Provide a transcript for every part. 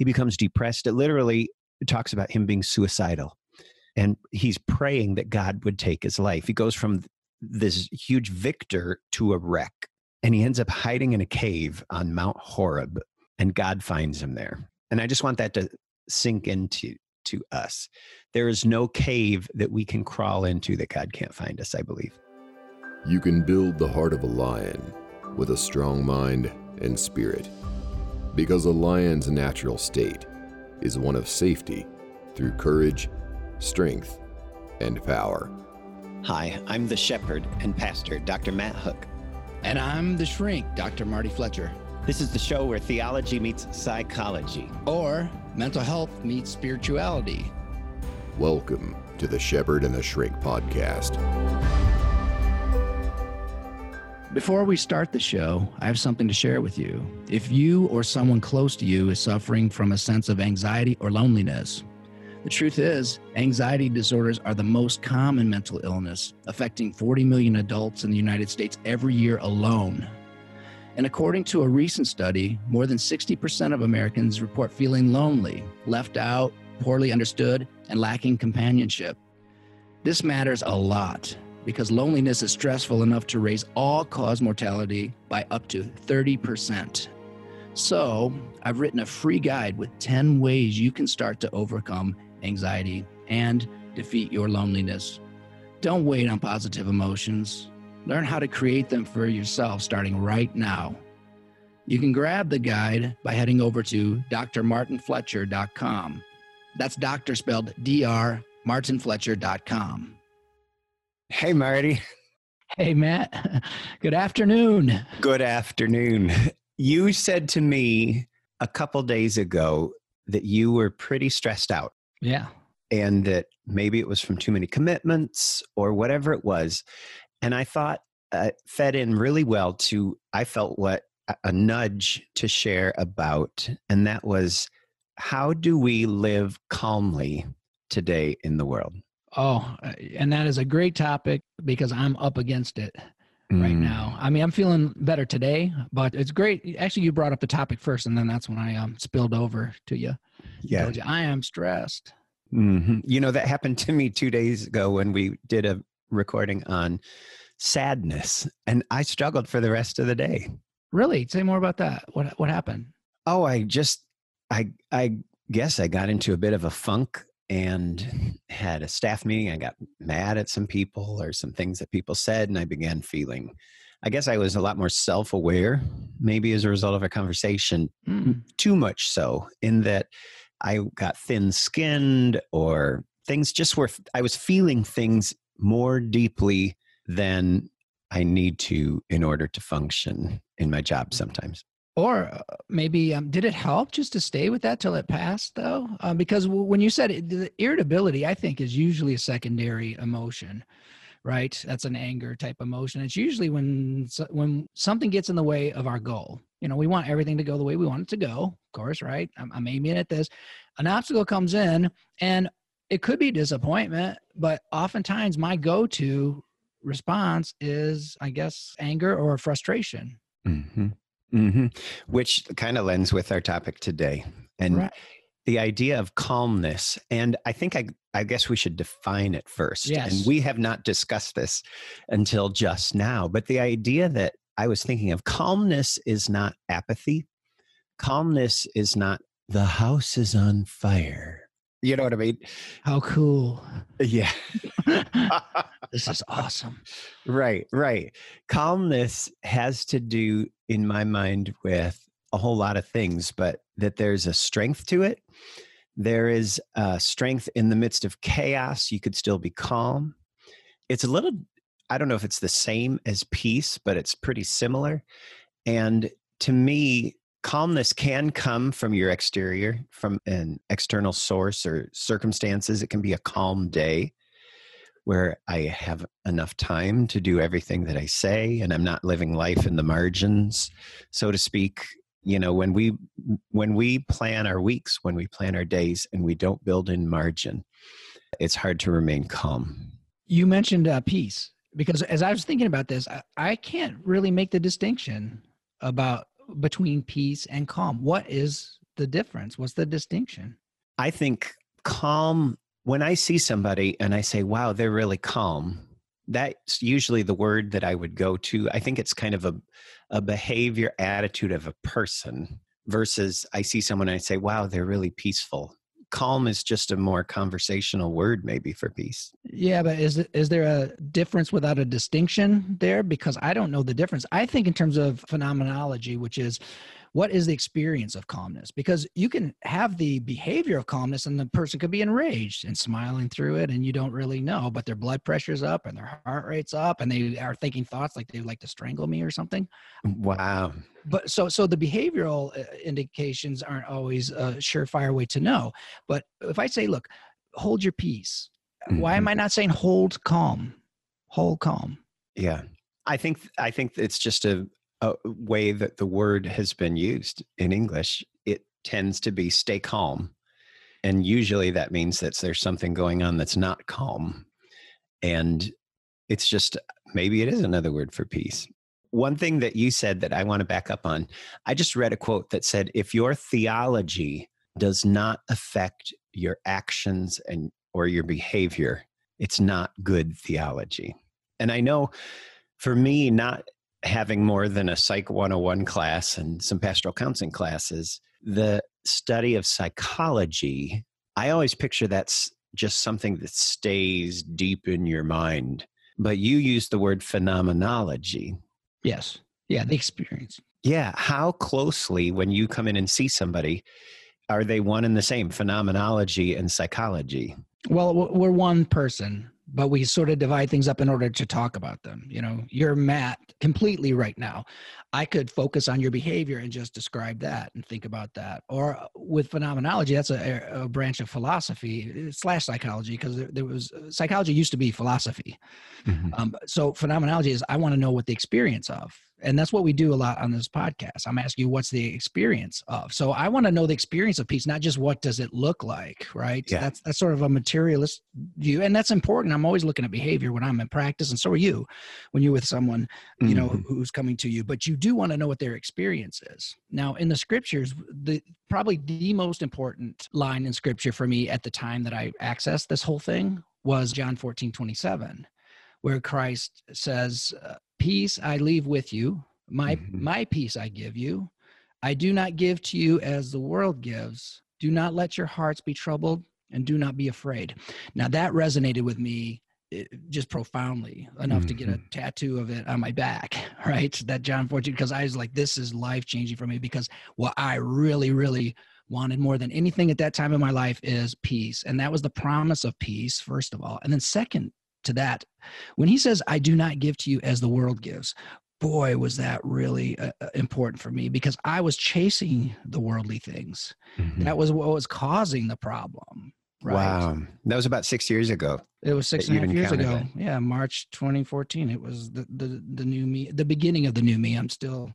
he becomes depressed. It literally talks about him being suicidal. And he's praying that God would take his life. He goes from this huge victor to a wreck. And he ends up hiding in a cave on Mount Horeb, and God finds him there. And I just want that to sink into to us. There is no cave that we can crawl into that God can't find us, I believe. You can build the heart of a lion with a strong mind and spirit, because a lion's natural state is one of safety through courage, strength, and power. Hi, I'm the shepherd and pastor, Dr. Matt Hook. And I'm the shrink, Dr. Marty Fletcher. This is the show where theology meets psychology, or mental health meets spirituality. Welcome to the Shepherd and the Shrink podcast. Before we start the show, I have something to share with you. If you or someone close to you is suffering from a sense of anxiety or loneliness, the truth is, anxiety disorders are the most common mental illness, affecting 40 million adults in the United States every year alone. And according to a recent study, more than 60% of Americans report feeling lonely, left out, poorly understood, and lacking companionship. This matters a lot because loneliness is stressful enough to raise all cause mortality by up to 30%. So, I've written a free guide with 10 ways you can start to overcome anxiety and defeat your loneliness. Don't wait on positive emotions. Learn how to create them for yourself starting right now. You can grab the guide by heading over to drmartinfletcher.com. That's doctor spelled D R martinfletcher.com. Hey, Marty. Hey, Matt. Good afternoon. Good afternoon. You said to me a couple days ago that you were pretty stressed out. Yeah. And that maybe it was from too many commitments or whatever it was. And I thought uh, fed in really well to, I felt what a nudge to share about. And that was how do we live calmly today in the world? Oh, uh, and that is a great topic because I'm up against it right Mm. now. I mean, I'm feeling better today, but it's great. Actually, you brought up the topic first, and then that's when I um, spilled over to you. Yeah. Told you, I am stressed. hmm You know, that happened to me two days ago when we did a recording on sadness, and I struggled for the rest of the day. Really? Say more about that. What what happened? Oh, I just, I, I guess I got into a bit of a funk and had a staff meeting. I got mad at some people or some things that people said, and I began feeling. I guess I was a lot more self aware, maybe as a result of a conversation Mm. too much so in that I got thin skinned or things just were, I was feeling things more deeply than I need to in order to function in my job sometimes. Or uh, maybe um, did it help just to stay with that till it passed though? Um, because when you said it, the irritability, I think is usually a secondary emotion, right? That's an anger type emotion. It's usually when when something gets in the way of our goal. You know, we want everything to go the way we want it to go, of course, right? I'm, I'm aiming at this. An obstacle comes in, and it could be disappointment, but oftentimes my go-to response is, I guess, anger or frustration. Mm-hmm. Mm-hmm. Which kind of lends with our topic today. And Right. the idea of calmness. And I think I, I guess we should define it first. Yes. And we have not discussed this until just now. But the idea that I was thinking of calmness is not apathy. Calmness is not the house is on fire. You know what I mean? How cool. Yeah. this is awesome. Right, right. Calmness has to do, in my mind, with a whole lot of things, but that there's a strength to it. There is a strength in the midst of chaos. You could still be calm. It's a little, I don't know if it's the same as peace, but it's pretty similar. And to me, calmness can come from your exterior, from an external source or circumstances. It can be a calm day where I have enough time to do everything that I say and I'm not living life in the margins, so to speak. You know, when we when we plan our weeks, when we plan our days and we don't build in margin, it's hard to remain calm. You mentioned uh, peace because as I was thinking about this, I, I can't really make the distinction about between peace and calm. What is the difference? What's the distinction? I think calm, when I see somebody and I say, wow, they're really calm, that's usually the word that I would go to. I think it's kind of a, a behavior attitude of a person versus I see someone and I say, wow, they're really peaceful. Calm is just a more conversational word, maybe for peace. Yeah, but is is there a difference without a distinction there? Because I don't know the difference. I think in terms of phenomenology, which is what is the experience of calmness? Because you can have the behavior of calmness and the person could be enraged and smiling through it and you don't really know but their blood pressure's up and their heart rate's up and they are thinking thoughts like they'd like to strangle me or something. Wow. But so so the behavioral uh, indications aren't always a surefire way to know. But if i say look hold your peace mm-hmm. why am mm-hmm. i not saying hold calm? Hold calm. Yeah. I think i think it's just a a way that the word has been used in English, it tends to be stay calm. And usually that means that there's something going on that's not calm. And it's just maybe it is another word for peace. One thing that you said that I want to back up on, I just read a quote that said, if your theology does not affect your actions and or your behavior, it's not good theology. And I know for me, not having more than a Psych 101 class and some pastoral counseling classes, the study of psychology, I always picture that's just something that stays deep in your mind. But you use the word phenomenology. Yes. Yeah, the experience. Yeah. How closely, when you come in and see somebody, are they one and the same, phenomenology and psychology? Well, we're one person but we sort of divide things up in order to talk about them. You know, you're Matt completely right now. I could focus on your behavior and just describe that and think about that. Or uh, with phenomenology, that's a, a branch of philosophy uh, slash psychology because there, there, was uh, psychology used to be philosophy. Mm-hmm. Um, so phenomenology is I want to know what the experience of and that's what we do a lot on this podcast. I'm asking you what's the experience of? So i want to know the experience of peace not just what does it look like right? Yeah. that's that's sort of a materialist view and that's important. I'm always looking at behavior when i'm in practice and so are you when you're with someone you mm-hmm. know who's coming to you but you do want to know what their experience is. Now in the scriptures the probably the most important line in scripture for me at the time that i accessed this whole thing was john 14 27 where christ says uh, peace I leave with you. My mm-hmm. my peace I give you. I do not give to you as the world gives. Do not let your hearts be troubled and do not be afraid. Now that resonated with me eh, just profoundly enough mm-hmm. to get a mm-hmm. tattoo of it on my back, right? That John 14, because I was like, this is life changing for me because what I really, really wanted more than anything at that time in my life is peace. And that was the promise of peace, first of all. And then, second, to that. When he says, I do not give to you as the world gives, boy, was that really uh, uh, important for me because I was chasing the worldly things. Mm-hmm. That was what was causing the problem. Right? Wow. That was about six years ago. It was six and a half years ago. Yeah, March 2014. It was the, the, the new me, the beginning of the new me. I'm still,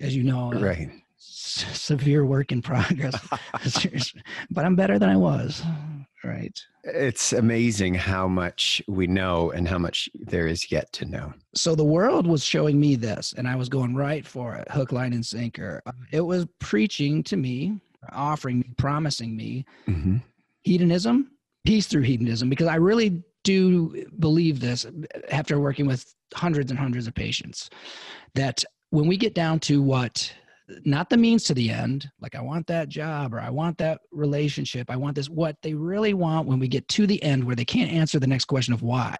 as you know, right. severe work in progress. but I'm better than I was. Right. It's amazing how much we know and how much there is yet to know. So the world was showing me this, and I was going right for it hook, line, and sinker. It was preaching to me, offering me, promising me mm-hmm. hedonism, peace through hedonism, because I really do believe this after working with hundreds and hundreds of patients that when we get down to what not the means to the end like i want that job or i want that relationship i want this what they really want when we get to the end where they can't answer the next question of why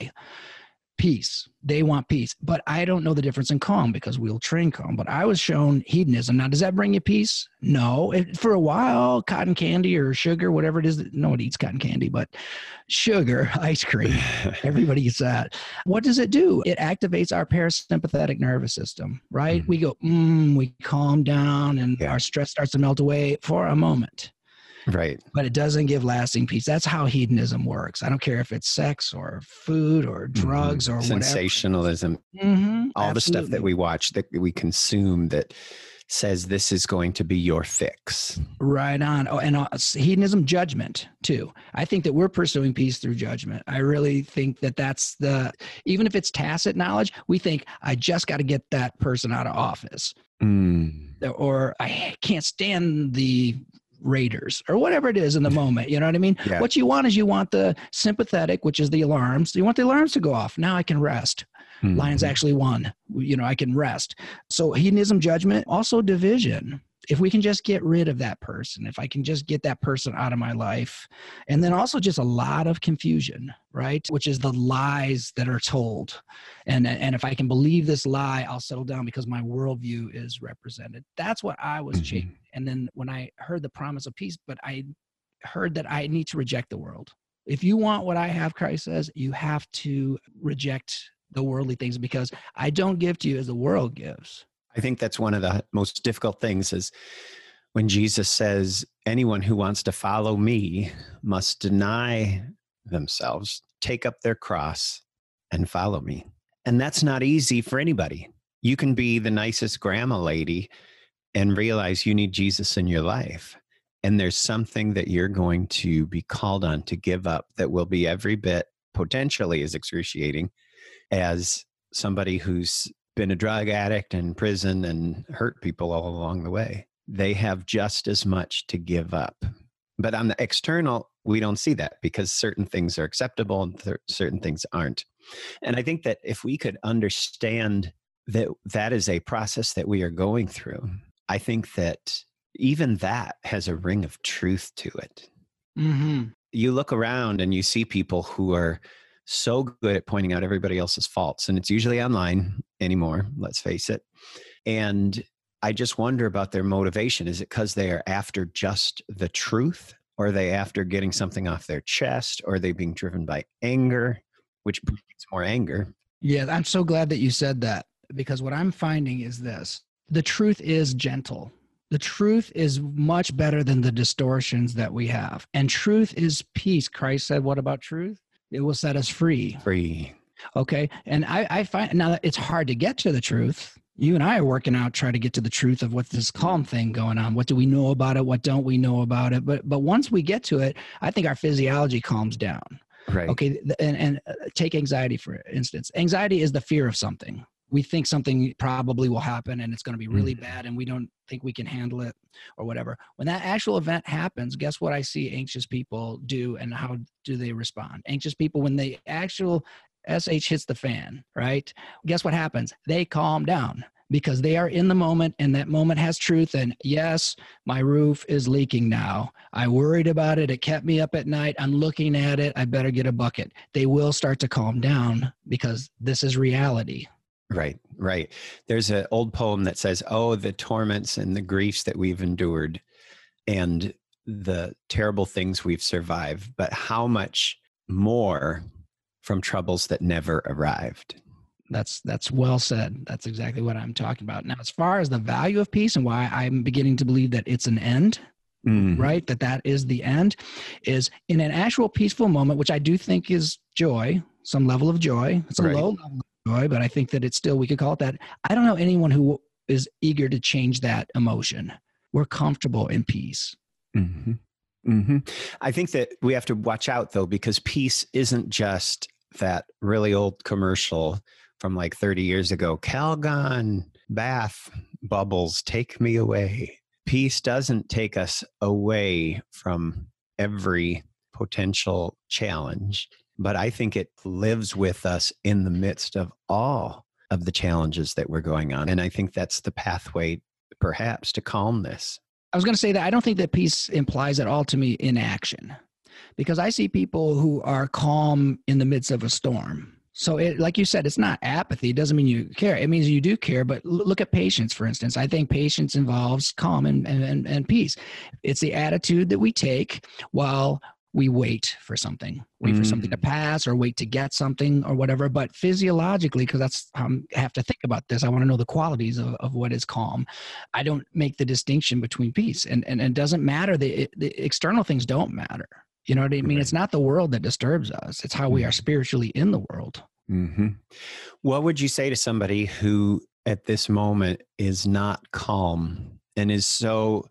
peace. They want peace. But I don't know the difference in calm because we'll train calm. But I was shown hedonism. Now, does that bring you peace? No. It, for a while, cotton candy or sugar, whatever it is, no one eats cotton candy, but sugar, ice cream, everybody eats that. What does it do? It activates our parasympathetic nervous system, right? Mm-hmm. We go, mm, we calm down and yeah. our stress starts to melt away for a moment. Right. But it doesn't give lasting peace. That's how hedonism works. I don't care if it's sex or food or mm-hmm. drugs mm-hmm. or sensationalism. Mm-hmm. All Absolutely. the stuff that we watch, that we consume, that says this is going to be your fix. Right on. Oh, and uh, hedonism, judgment too. I think that we're pursuing peace through judgment. I really think that that's the, even if it's tacit knowledge, we think, I just got to get that person out of office. Mm. Or I can't stand the raiders or whatever it is in the moment. You know what I mean? Yeah. What you want is you want the sympathetic, which is the alarms. You want the alarms to go off. Now I can rest. Mhm. Lions actually won. You know, I can rest. So hedonism, judgment, also division. If we can just get rid of that person, if I can just get that person out of my life, and then also just a lot of confusion, right? Which is the lies that are told. And, and if I can believe this lie, I'll settle down because my worldview is represented. That's what I was chasing. Mm-hmm. And then when I heard the promise of peace, but I heard that I need to reject the world. If you want what I have, Christ says, you have to reject the worldly things because I don't give to you as the world gives. I think that's one of the most difficult things is when Jesus says, anyone who wants to follow me must deny themselves, take up their cross, and follow me. And that's not easy for anybody. You can be the nicest grandma lady and realize you need Jesus in your life. And there's something that you're going to be called on to give up that will be every bit potentially as excruciating as somebody who's been a drug addict in prison and hurt people all along the way. They have just as much to give up. But on the external, we don't see that because certain things are acceptable and th- certain things aren't. And I think that if we could understand that that is a process that we are going through, I think that even that has a ring of truth to it. Mm-hmm. You look around and you see people who are so good at pointing out everybody else's faults, and it's usually online anymore, let's face it. And I just wonder about their motivation. Is it because they are after just the truth? Or are they after getting something off their chest? Or are they being driven by anger, which mm. breeds more anger? Yeah, I'm so glad that you said that because what I'm finding is this the truth is gentle. The truth is much better than the distortions that we have. And truth is peace. Christ said, What about truth? It will set us free. Free. Okay. And I, I find now that it's hard to get to the truth. You and I are working out trying to get to the truth of what this calm thing going on. What do we know about it? What don't we know about it? But but once we get to it, I think our physiology calms down. Right. Okay, and and uh, take anxiety for instance. Anxiety is the fear of something. We think something probably will happen and it's going to be really Mhm. bad and we don't think we can handle it or whatever. When that actual event happens, guess what I see anxious people do and how do they respond? Anxious people when the actual SH hits the fan, right? Guess what happens? They calm down because they are in the moment and that moment has truth and yes my roof is leaking now i worried about it it kept me up at night i'm looking at it i better get a bucket they will start to calm down because this is reality Right, right. There's an old poem that says, Oh, the torments and the griefs that we've endured and the terrible things we've survived, but how much more from troubles that never arrived. that's that's well said that's exactly what i'm talking about now as far as the value of peace and why i'm beginning to believe that it's an end Mhm. right that that is the end is in an actual peaceful moment which i do think is joy some level of joy it's a Right. low level joy but i think that it's still we could call it that. I don't know anyone who is eager to change that emotion. We're comfortable in peace. Hmm hmm I think that we have to watch out though, because peace isn't just that really old commercial from like 30 years ago Calgon bath bubbles, take me away. Peace doesn't take us away from every potential challenge, but I think it lives with us in the midst of all of the challenges that we're going on. And I think that's the pathway, perhaps, to calmness. I was going to say that I don't think that peace implies at all to me inaction because I see people who are calm in the midst of a storm. So, it, like you said, it's not apathy. It doesn't mean you care. It means you do care. But look at patience, for instance. I think patience involves calm and, and, and, and peace. It's the attitude that we take while we wait for something, wait for something to pass or wait to get something or whatever. But physiologically, because that's how I have to think about this, I want to know the qualities of, of what is calm. I don't make the distinction between peace and, and, and it doesn't matter. The, the external things don't matter. You know what I mean? Right. It's not the world that disturbs us. It's how we are Mhm. spiritually in the world. hmm What would you say to somebody who at this moment is not calm and is so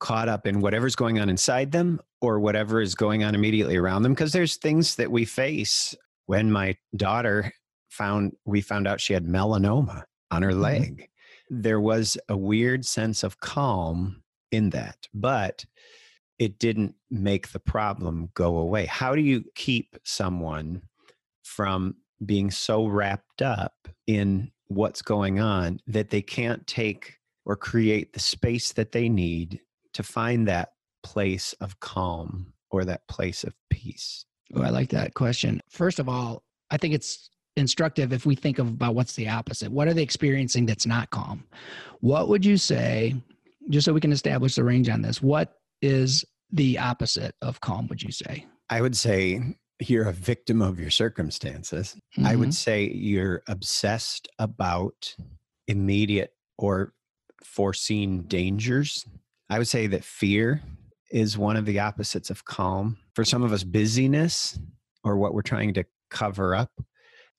caught up in whatever's going on inside them or whatever is going on immediately around them? Because there's things that we face. When my daughter found, we found out she had melanoma on her Mhm. leg, there was a weird sense of calm in that. But it didn't make the problem go away. How do you keep someone from being so wrapped up in what's going on that they can't take or create the space that they need to find that place of calm or that place of peace? Oh, I like that question. First of all, I think it's instructive if we think of about what's the opposite. What are they experiencing that's not calm? What would you say, just so we can establish the range on this, what is the opposite of calm, would you say? I would say you're a victim of your circumstances. Mm-hmm. I would mm-hmm. say you're obsessed about immediate or foreseen dangers. I would say that fear is one of the opposites of calm. For some of us, busyness or what we're trying to cover up.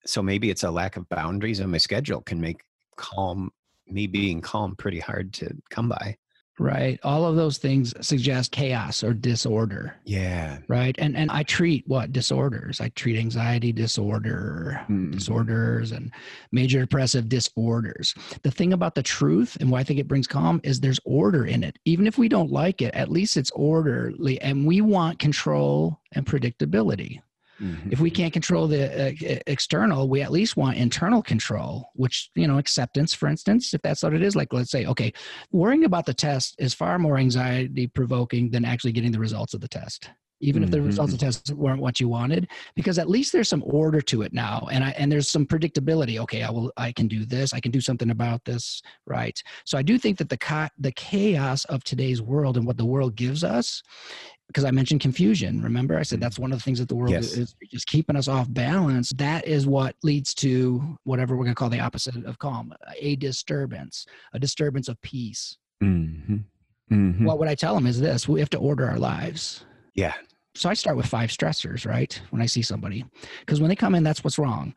So maybe it's a lack of boundaries on my schedule can make calm, me being calm, pretty hard to come by right? All of those things suggest chaos or disorder yeah. right? And and i treat what? Disorders. I treat anxiety disorder mm-hmm. disorders and major depressive disorders. The thing about the truth and why i think it brings calm is there's order in it. Even if we don't like it at least it's orderly and we want control and predictability Mm-hmm. If we can't control the uh, external, we at least want internal control, which, you know, acceptance, for instance, if that's what it is. Like, let's say, okay, worrying about the test is far more anxiety provoking than actually getting the results of the test even if the results of the mm-hmm. test weren't what you wanted because at least there's some order to it now and i and there's some predictability okay i will i can do this i can do something about this right so i do think that the the chaos of today's world and what the world gives us because I mentioned confusion. Remember, I said that's mm-hmm. one of the things that the world yes. is just keeping us off balance. That is what leads to whatever we're going to call the opposite of calm a disturbance, a disturbance of peace. Mm-hmm. Mm-hmm. Well, what I tell them is this we have to order our lives. Yeah. So I start with five stressors, right? When I see somebody, because when they come in, that's what's wrong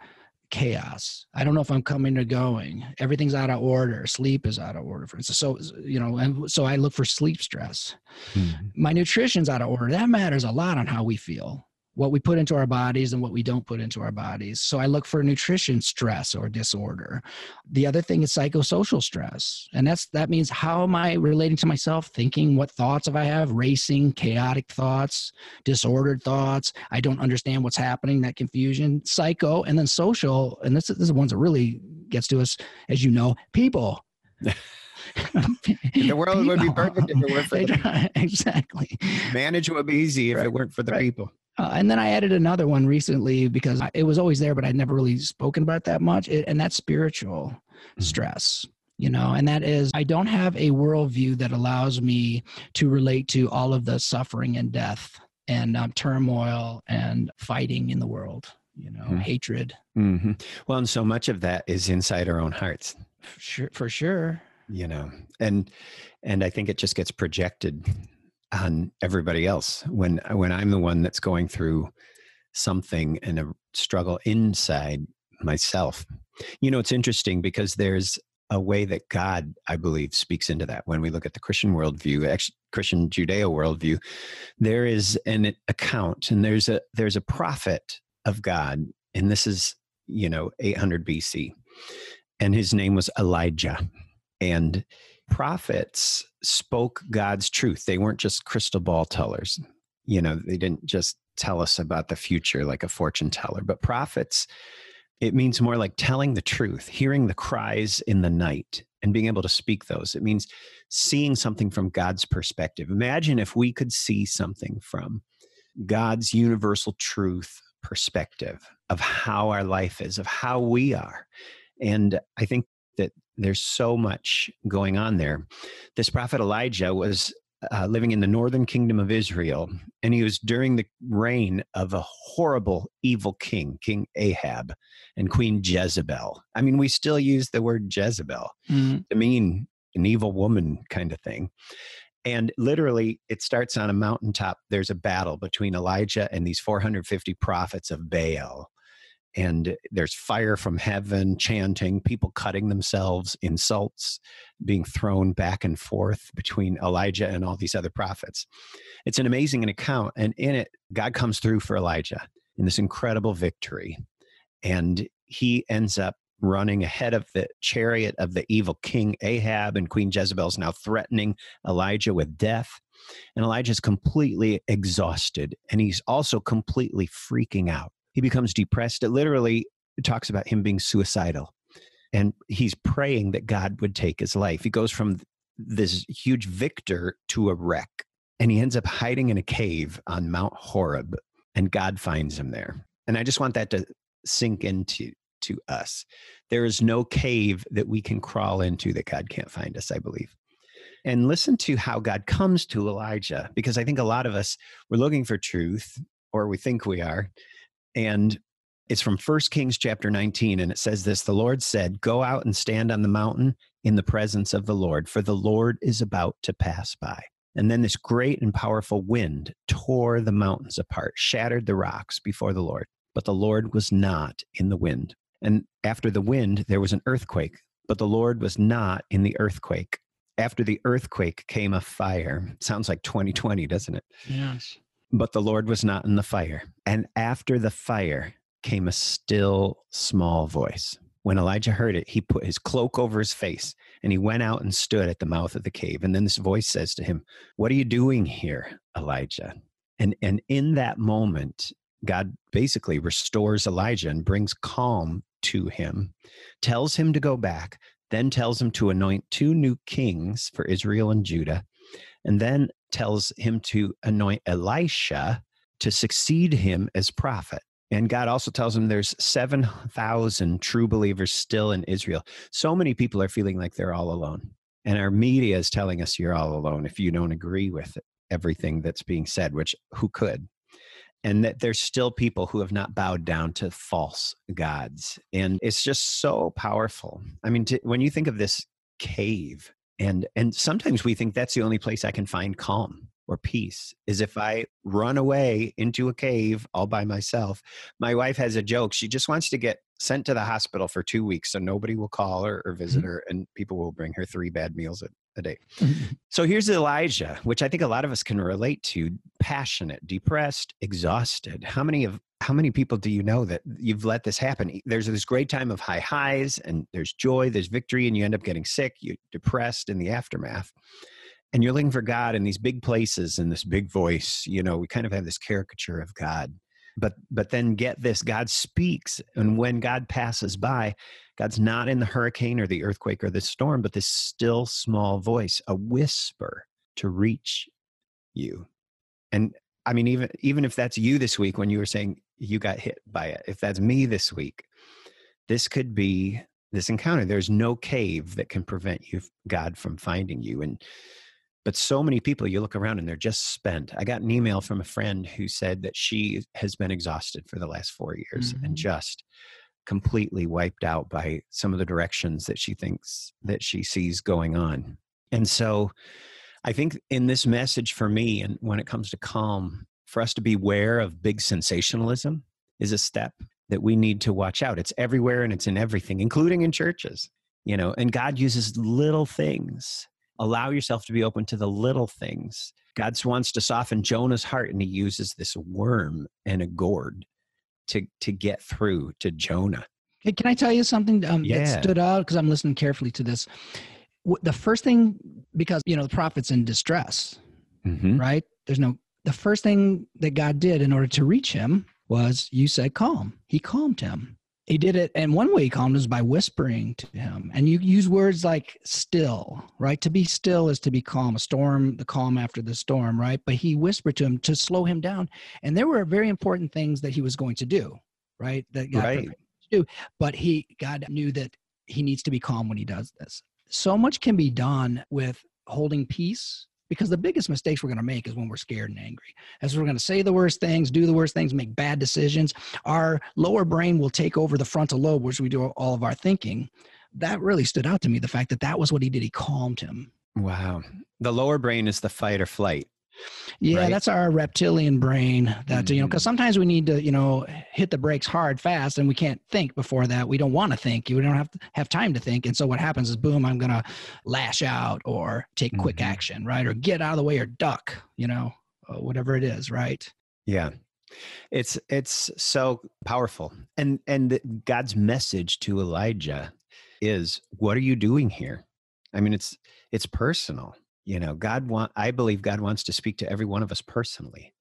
chaos. I don't know if I'm coming or going. Everything's out of order. Sleep is out of order, for instance. So, you know, and so I look for sleep stress. Mm-hmm. My nutrition's out of order. That matters a lot on how we feel what we put into our bodies and what we don't put into our bodies. So I look for nutrition stress or disorder. The other thing is psychosocial stress. And that's that means how am I relating to myself, thinking what thoughts if I have, racing, chaotic thoughts, disordered thoughts. I don't understand what's happening, that confusion, psycho, and then social, and this, this is the ones that really gets to us, as you know, people. the world people. would be perfect if it weren't for the exactly. Manage would be easy if right. it weren't for the right. people. Uh, and then I added another one recently because it was always there, but I'd never really spoken about that much. It, and that's spiritual mm-hmm. stress, you know, and that is I don't have a worldview that allows me to relate to all of the suffering and death and um, turmoil and fighting in the world, you know, mm-hmm. hatred. Mm-hmm. Well, and so much of that is inside our own hearts. For sure, for sure. You know, and and I think it just gets projected on everybody else when when I'm the one that's going through something and a struggle inside myself. You know, it's interesting because there's a way that God, I believe, speaks into that. When we look at the Christian worldview, actually, Christian Judeo worldview, there is an account and there's a there's a prophet of God, and this is you know 800 BC, and his name was Elijah, and prophets spoke God's truth. They weren't just crystal ball tellers. You know, they didn't just tell us about the future like a fortune teller, but prophets, it means more like telling the truth, hearing the cries in the night and being able to speak those. It means seeing something from God's perspective. Imagine if we could see something from God's universal truth perspective of how our life is, of how we are. And I think that there's so much going on there. This prophet Elijah was uh, living in the northern kingdom of Israel, and he was during the reign of a horrible, evil king, King Ahab, and Queen Jezebel. I mean, we still use the word Jezebel mm-hmm. to mean an evil woman kind of thing. And literally, it starts on a mountaintop. There's a battle between Elijah and these 450 prophets of Baal and there's fire from heaven chanting people cutting themselves insults being thrown back and forth between elijah and all these other prophets it's an amazing account and in it god comes through for elijah in this incredible victory and he ends up running ahead of the chariot of the evil king Ahab, and Queen Jezebel's now threatening Elijah with death. And Elijah's completely exhausted, and he's also completely freaking out. He becomes depressed. It literally talks about him being suicidal. And he's praying that God would take his life. He goes from this huge victor to a wreck. And he ends up hiding in a cave on Mount Horeb, and God finds him there. And I just want that to sink into to us. There is no cave that we can crawl into that God can't find us, I believe. And listen to how God comes to Elijah, because I think a lot of us, we're looking for truth, or we think we are. And it's from First Kings chapter 19, and it says this The Lord said, Go out and stand on the mountain in the presence of the Lord, for the Lord is about to pass by. And then this great and powerful wind tore the mountains apart, shattered the rocks before the Lord. But the Lord was not in the wind. And after the wind, there was an earthquake, but the Lord was not in the earthquake. After the earthquake came a fire. Sounds like 2020, doesn't it? Yes. But the Lord was not in the fire. And after the fire came a still small voice. When Elijah heard it, he put his cloak over his face and he went out and stood at the mouth of the cave. And then this voice says to him, What are you doing here, Elijah? And, and in that moment, God basically restores Elijah and brings calm to him, tells him to go back, then tells him to anoint two new kings for Israel and Judah, and then tells him to anoint Elisha to succeed him as prophet. And God also tells him there's 7,000 true believers still in Israel. So many people are feeling like they're all alone. And our media is telling us you're all alone if you don't agree with everything that's being said, which who could? and that there's still people who have not bowed down to false gods and it's just so powerful i mean to, when you think of this cave and and sometimes we think that's the only place i can find calm or peace is if i run away into a cave all by myself my wife has a joke she just wants to get sent to the hospital for two weeks so nobody will call her or visit mm-hmm. her and people will bring her three bad meals a, a day mm-hmm. so here's elijah which i think a lot of us can relate to passionate depressed exhausted. How many of how many people do you know that you've let this happen? There's this great time of high highs and there's joy there's victory and you end up getting sick you're depressed in the aftermath and you're looking for god in these big places and this big voice. You know we kind of have this caricature of god. But but then get this god speaks and when god passes by god's not in the hurricane or the earthquake or the storm but this still small voice a whisper to reach you. And i mean even even if that's you this week when you were saying you got hit by it if that's me this week this could be this encounter. There's no cave that can prevent you god from finding you. And but so many people you look around and they're just spent. I got an email from a friend who said that she has been exhausted for the last four years mm-hmm. and just completely wiped out by some of the directions that she thinks that she sees going on. And so i think in this message for me and when it comes to calm for us to be aware of big sensationalism is a step that we need to watch out. It's everywhere and it's in everything including in churches you know and god uses little things. Allow yourself to be open to the little things. God wants to soften Jonah's heart, and he uses this worm and a gourd to to get through to Jonah. Hey, can I tell you something um, yeah. that stood out because I'm listening carefully to this? The first thing, because you know the prophet's in distress, mm-hmm. right? There's no. The first thing that God did in order to reach him was you said calm. He calmed him. He did it, and one way he calmed was by whispering to him. And you use words like still, right? To be still is to be calm, a storm, the calm after the storm, right? But he whispered to him to slow him down. And there were very important things that he was going to do, right? That God right. do. But he, God knew that he needs to be calm when he does this. So much can be done with holding peace because the biggest mistakes we're going to make is when we're scared and angry. As we're going to say the worst things do the worst things make bad decisions our lower brain will take over the frontal lobe which we do all of our thinking. That really stood out to me the fact that that was what he did he calmed him. Wow. The lower brain is the fight or flight yeah, right? that's our reptilian brain that, mm-hmm. you know, because mm-hmm. sometimes we need to, you know, hit the brakes hard, fast, and we can't think before that. We don't want to think. We don't have to have time to think. And so what happens is, boom, I'm going to lash out or take quick mm-hmm. action, right? Or get out of the way or duck, you know, uh, whatever it is, right? Yeah. It's it's so powerful. And and God's message to Elijah is what are you doing here? I mean it's it's personal. You know, God want I believe God wants to speak to every one of us personally.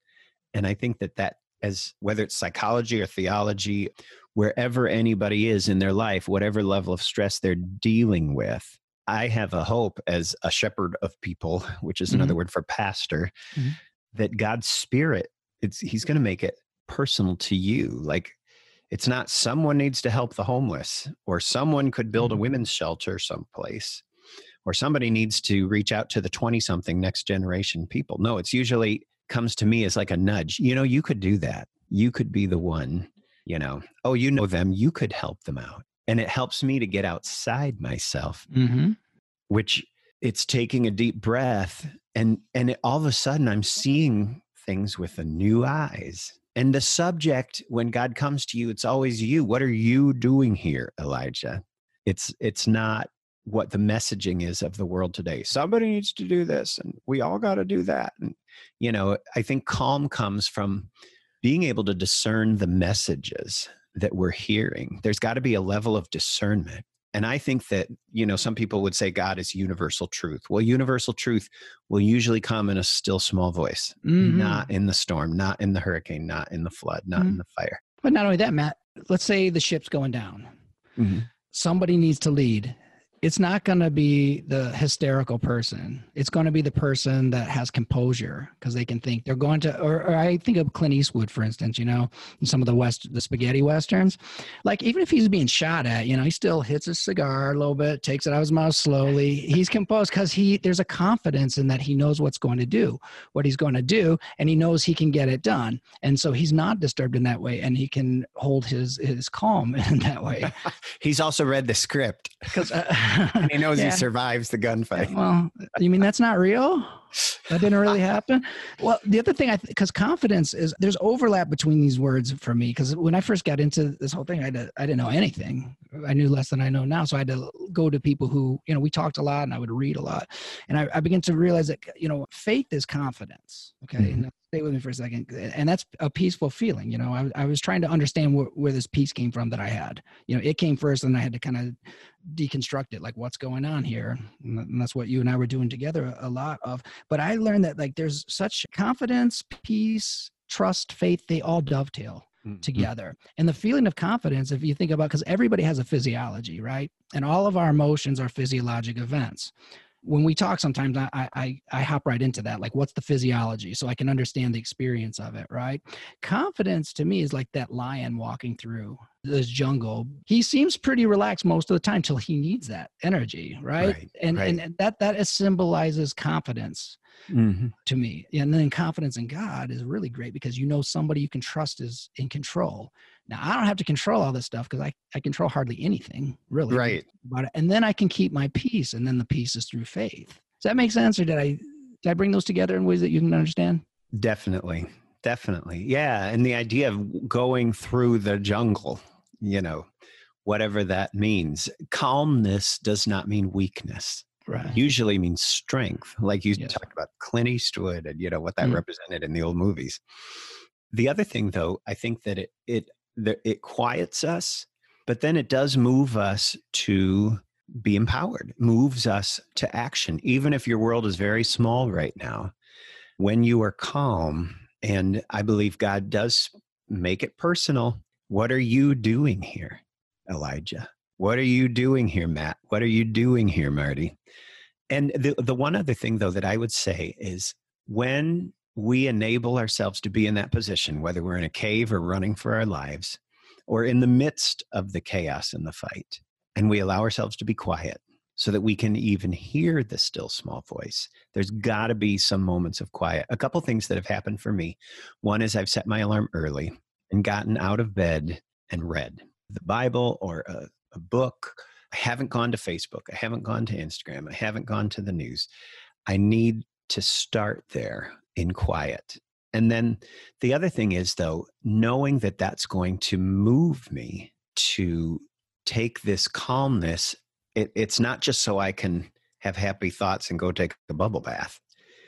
And I think that that as whether it's psychology or theology wherever anybody is in their life, whatever level of stress they're dealing with, I have a hope as a shepherd of people, which is mm-hmm. another word for pastor, mm-hmm. that God's spirit, it's he's going to make it personal to you. Like it's not someone needs to help the homeless or someone could build a mm-hmm. women's shelter someplace or somebody needs to reach out to the 20 something next generation people. No, it's usually comes to me as like a nudge. You know, you could do that. You could be the one, you know, oh, you know them, you could help them out and it helps me to get outside myself mm-hmm. which it's taking a deep breath and and it, all of a sudden i'm seeing things with a new eyes and the subject when god comes to you it's always you what are you doing here elijah it's it's not what the messaging is of the world today somebody needs to do this and we all got to do that and you know i think calm comes from being able to discern the messages that we're hearing. There's got to be a level of discernment. And I think that, you know, some people would say God is universal truth. Well, universal truth will usually come in a still small voice, mm-hmm. not in the storm, not in the hurricane, not in the flood, not mm-hmm. in the fire. But not only that, Matt, let's say the ship's going down. Mm-hmm. Somebody needs to lead it's not going to be the hysterical person. It's going to be the person that has composure because they can think they're going to, or, or, I think of Clint Eastwood, for instance, you know, in some of the West, the spaghetti Westerns. Like, even if he's being shot at, you know, he still hits his cigar a little bit, takes it out of his mouth slowly. He's composed because he, there's a confidence in that he knows what's going to do, what he's going to do, and he knows he can get it done. And so he's not disturbed in that way and he can hold his, his calm in that way. he's also read the script. Because, uh, and he knows yeah. he survives the gunfight. Well, you mean that's not real? That didn't really happen. Well, the other thing, I because confidence is there's overlap between these words for me. Because when I first got into this whole thing, I, had I didn't know anything. I knew less than I know now, so I had to go to people who you know we talked a lot, and I would read a lot, and I, I began to realize that you know faith is confidence. Okay, mm-hmm. Stay with me for a second, and that's a peaceful feeling. You know, I, I was trying to understand where, where this peace came from that I had. You know, it came first, and I had to kind of deconstruct it like what's going on here and that's what you and i were doing together a lot of but i learned that like there's such confidence peace trust faith they all dovetail mm-hmm. together and the feeling of confidence if you think about because everybody has a physiology right and all of our emotions are physiologic events when we talk sometimes I, I i hop right into that like what's the physiology? So i can understand the experience of it right? Confidence to me is like that lion walking through this jungle. He seems pretty relaxed most of the time till he needs that energy right, right and right. and that that symbolizes confidence mm-hmm. to me. And then confidence in god is really great because you know somebody you can trust is in control now I don't have to control all this stuff because I, I control hardly anything really. Right. About it. And then I can keep my peace. And then the peace is through faith. Does that make sense? Or did I did I bring those together in ways that you can understand? Definitely. Definitely. Yeah. And the idea of going through the jungle, you know, whatever that means. Calmness does not mean weakness. Right. Usually means strength. Like you yes. talked about Clint Eastwood and you know what that mm. represented in the old movies. The other thing though, I think that it it it quiets us, but then it does move us to be empowered, moves us to action. Even if your world is very small right now, when you are calm, and I believe God does make it personal. What are you doing here, Elijah? What are you doing here, Matt? What are you doing here, Marty? And the, the one other thing, though, that I would say is when we enable ourselves to be in that position, whether we're in a cave or running for our lives, or in the midst of the chaos and the fight, and we allow ourselves to be quiet so that we can even hear the still small voice. There's got to be some moments of quiet. A couple things that have happened for me. One is I've set my alarm early and gotten out of bed and read the Bible or a, a book. I haven't gone to Facebook. I haven't gone to Instagram. I haven't gone to the news. I need to start there in quiet. And then the other thing is, though, knowing that that's going to move me to take this calmness, it, it's not just so I can have happy thoughts and go take a bubble bath.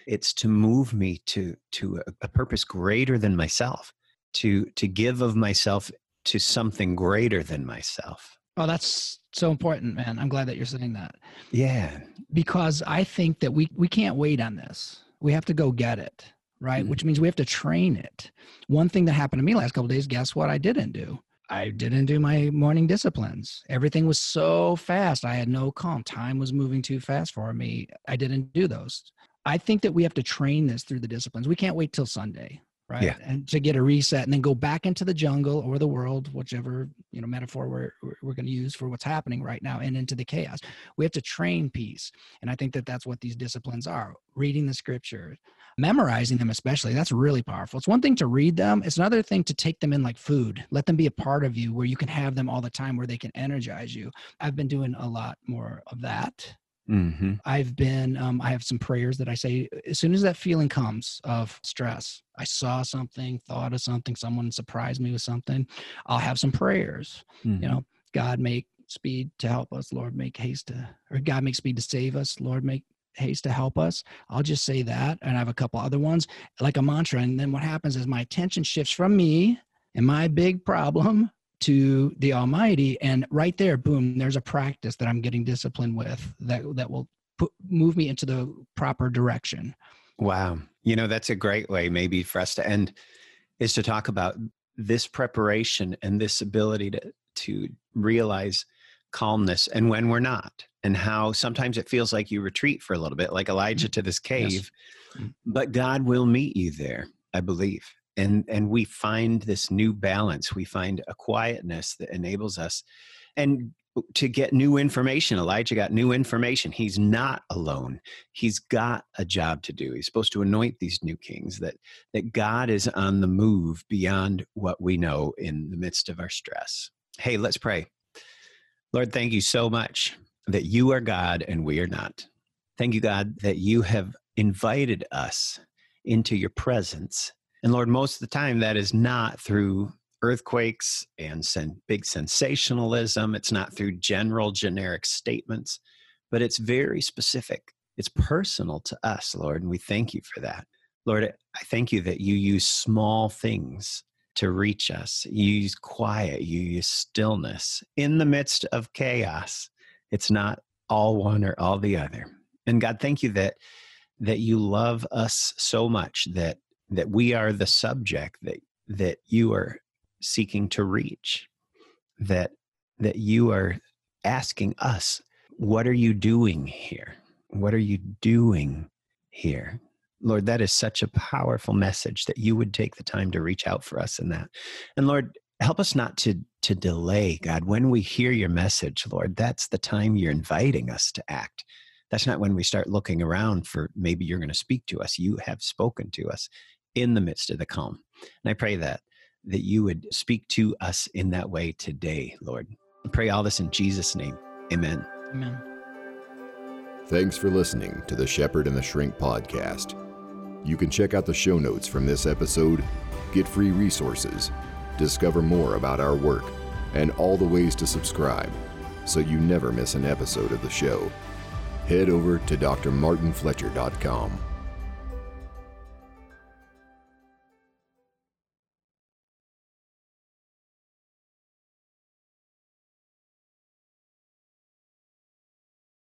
It's to move me to, to a, a purpose greater than myself. to to give of myself to something greater than myself. Oh, that's so important, man. I'm glad that you're saying that. Yeah. Because I think that we we can't wait on this. We have to go get it, right? Mm-hmm. Which means we have to train it. One thing that happened to me last couple days, guess what I didn't do? I didn't do my morning disciplines. Everything was so fast. I had no calm. Time was moving too fast for me. I didn't do those. I think that we have to train this through the disciplines. We can't wait till Sunday right? Yeah. and to get a reset and then go back into the jungle or the world whichever you know metaphor we're we're going to use for what's happening right now and into the chaos. We have to train peace and i think that that's what these disciplines are reading the scripture memorizing them especially that's really powerful. It's one thing to read them it's another thing to take them in like food let them be a part of you where you can have them all the time where they can energize you. I've been doing a lot more of that Mm-hmm. I've been, um, I have some prayers that I say as soon as that feeling comes of stress. I saw something, thought of something, someone surprised me with something. I'll have some prayers. Mm-hmm. You know, God make speed to help us. Lord, make haste to, or God make speed to save us. Lord, make haste to help us. I'll just say that. And I have a couple other ones like a mantra. And then what happens is my attention shifts from me and my big problem to the Almighty. And right there, boom, there's a practice that I'm getting disciplined with that that will put, move me into the proper direction. Wow. You know, that's a great way maybe for us to end is to talk about this preparation and this ability to to realize calmness and when we're not and how sometimes it feels like you retreat for a little bit like Elijah to this cave yes. Mm. but God will meet you there I believe and and we find this new balance we find a quietness that enables us and to get new information elijah got new information. He's not alone. He's got a job to do. He's supposed to anoint these new kings that that god is on the move beyond what we know in the midst of our stress. Hey let's pray. Lord thank you so much that you are god and we are not. Thank you god that you have invited us into your presence and Lord, most of the time that is not through earthquakes and sen- big sensationalism. It's not through general generic statements, but it's very specific. It's personal to us, Lord, and we thank you for that. Lord, I thank you that you use small things to reach us. You use quiet, you use stillness in the midst of chaos. It's not all one or all the other. And God, thank you that that you love us so much that that we are the subject that that you are seeking to reach that that you are asking us what are you doing here? What are you doing here? Lord that is such a powerful message that you would take the time to reach out for us in that. And lord help us not to to delay god. When we hear your message lord that's the time you're inviting us to act. That's not when we start looking around for maybe you're going to speak to us. You have spoken to us in the midst of the calm. And I pray that that you would speak to us in that way today, Lord. I pray all this in Jesus' name. Amen. Amen. Thanks for listening to the Shepherd and the Shrink podcast. You can check out the show notes from this episode, get free resources, discover more about our work, and all the ways to subscribe so you never miss an episode of the show. Head over to drmartinfletcher.com.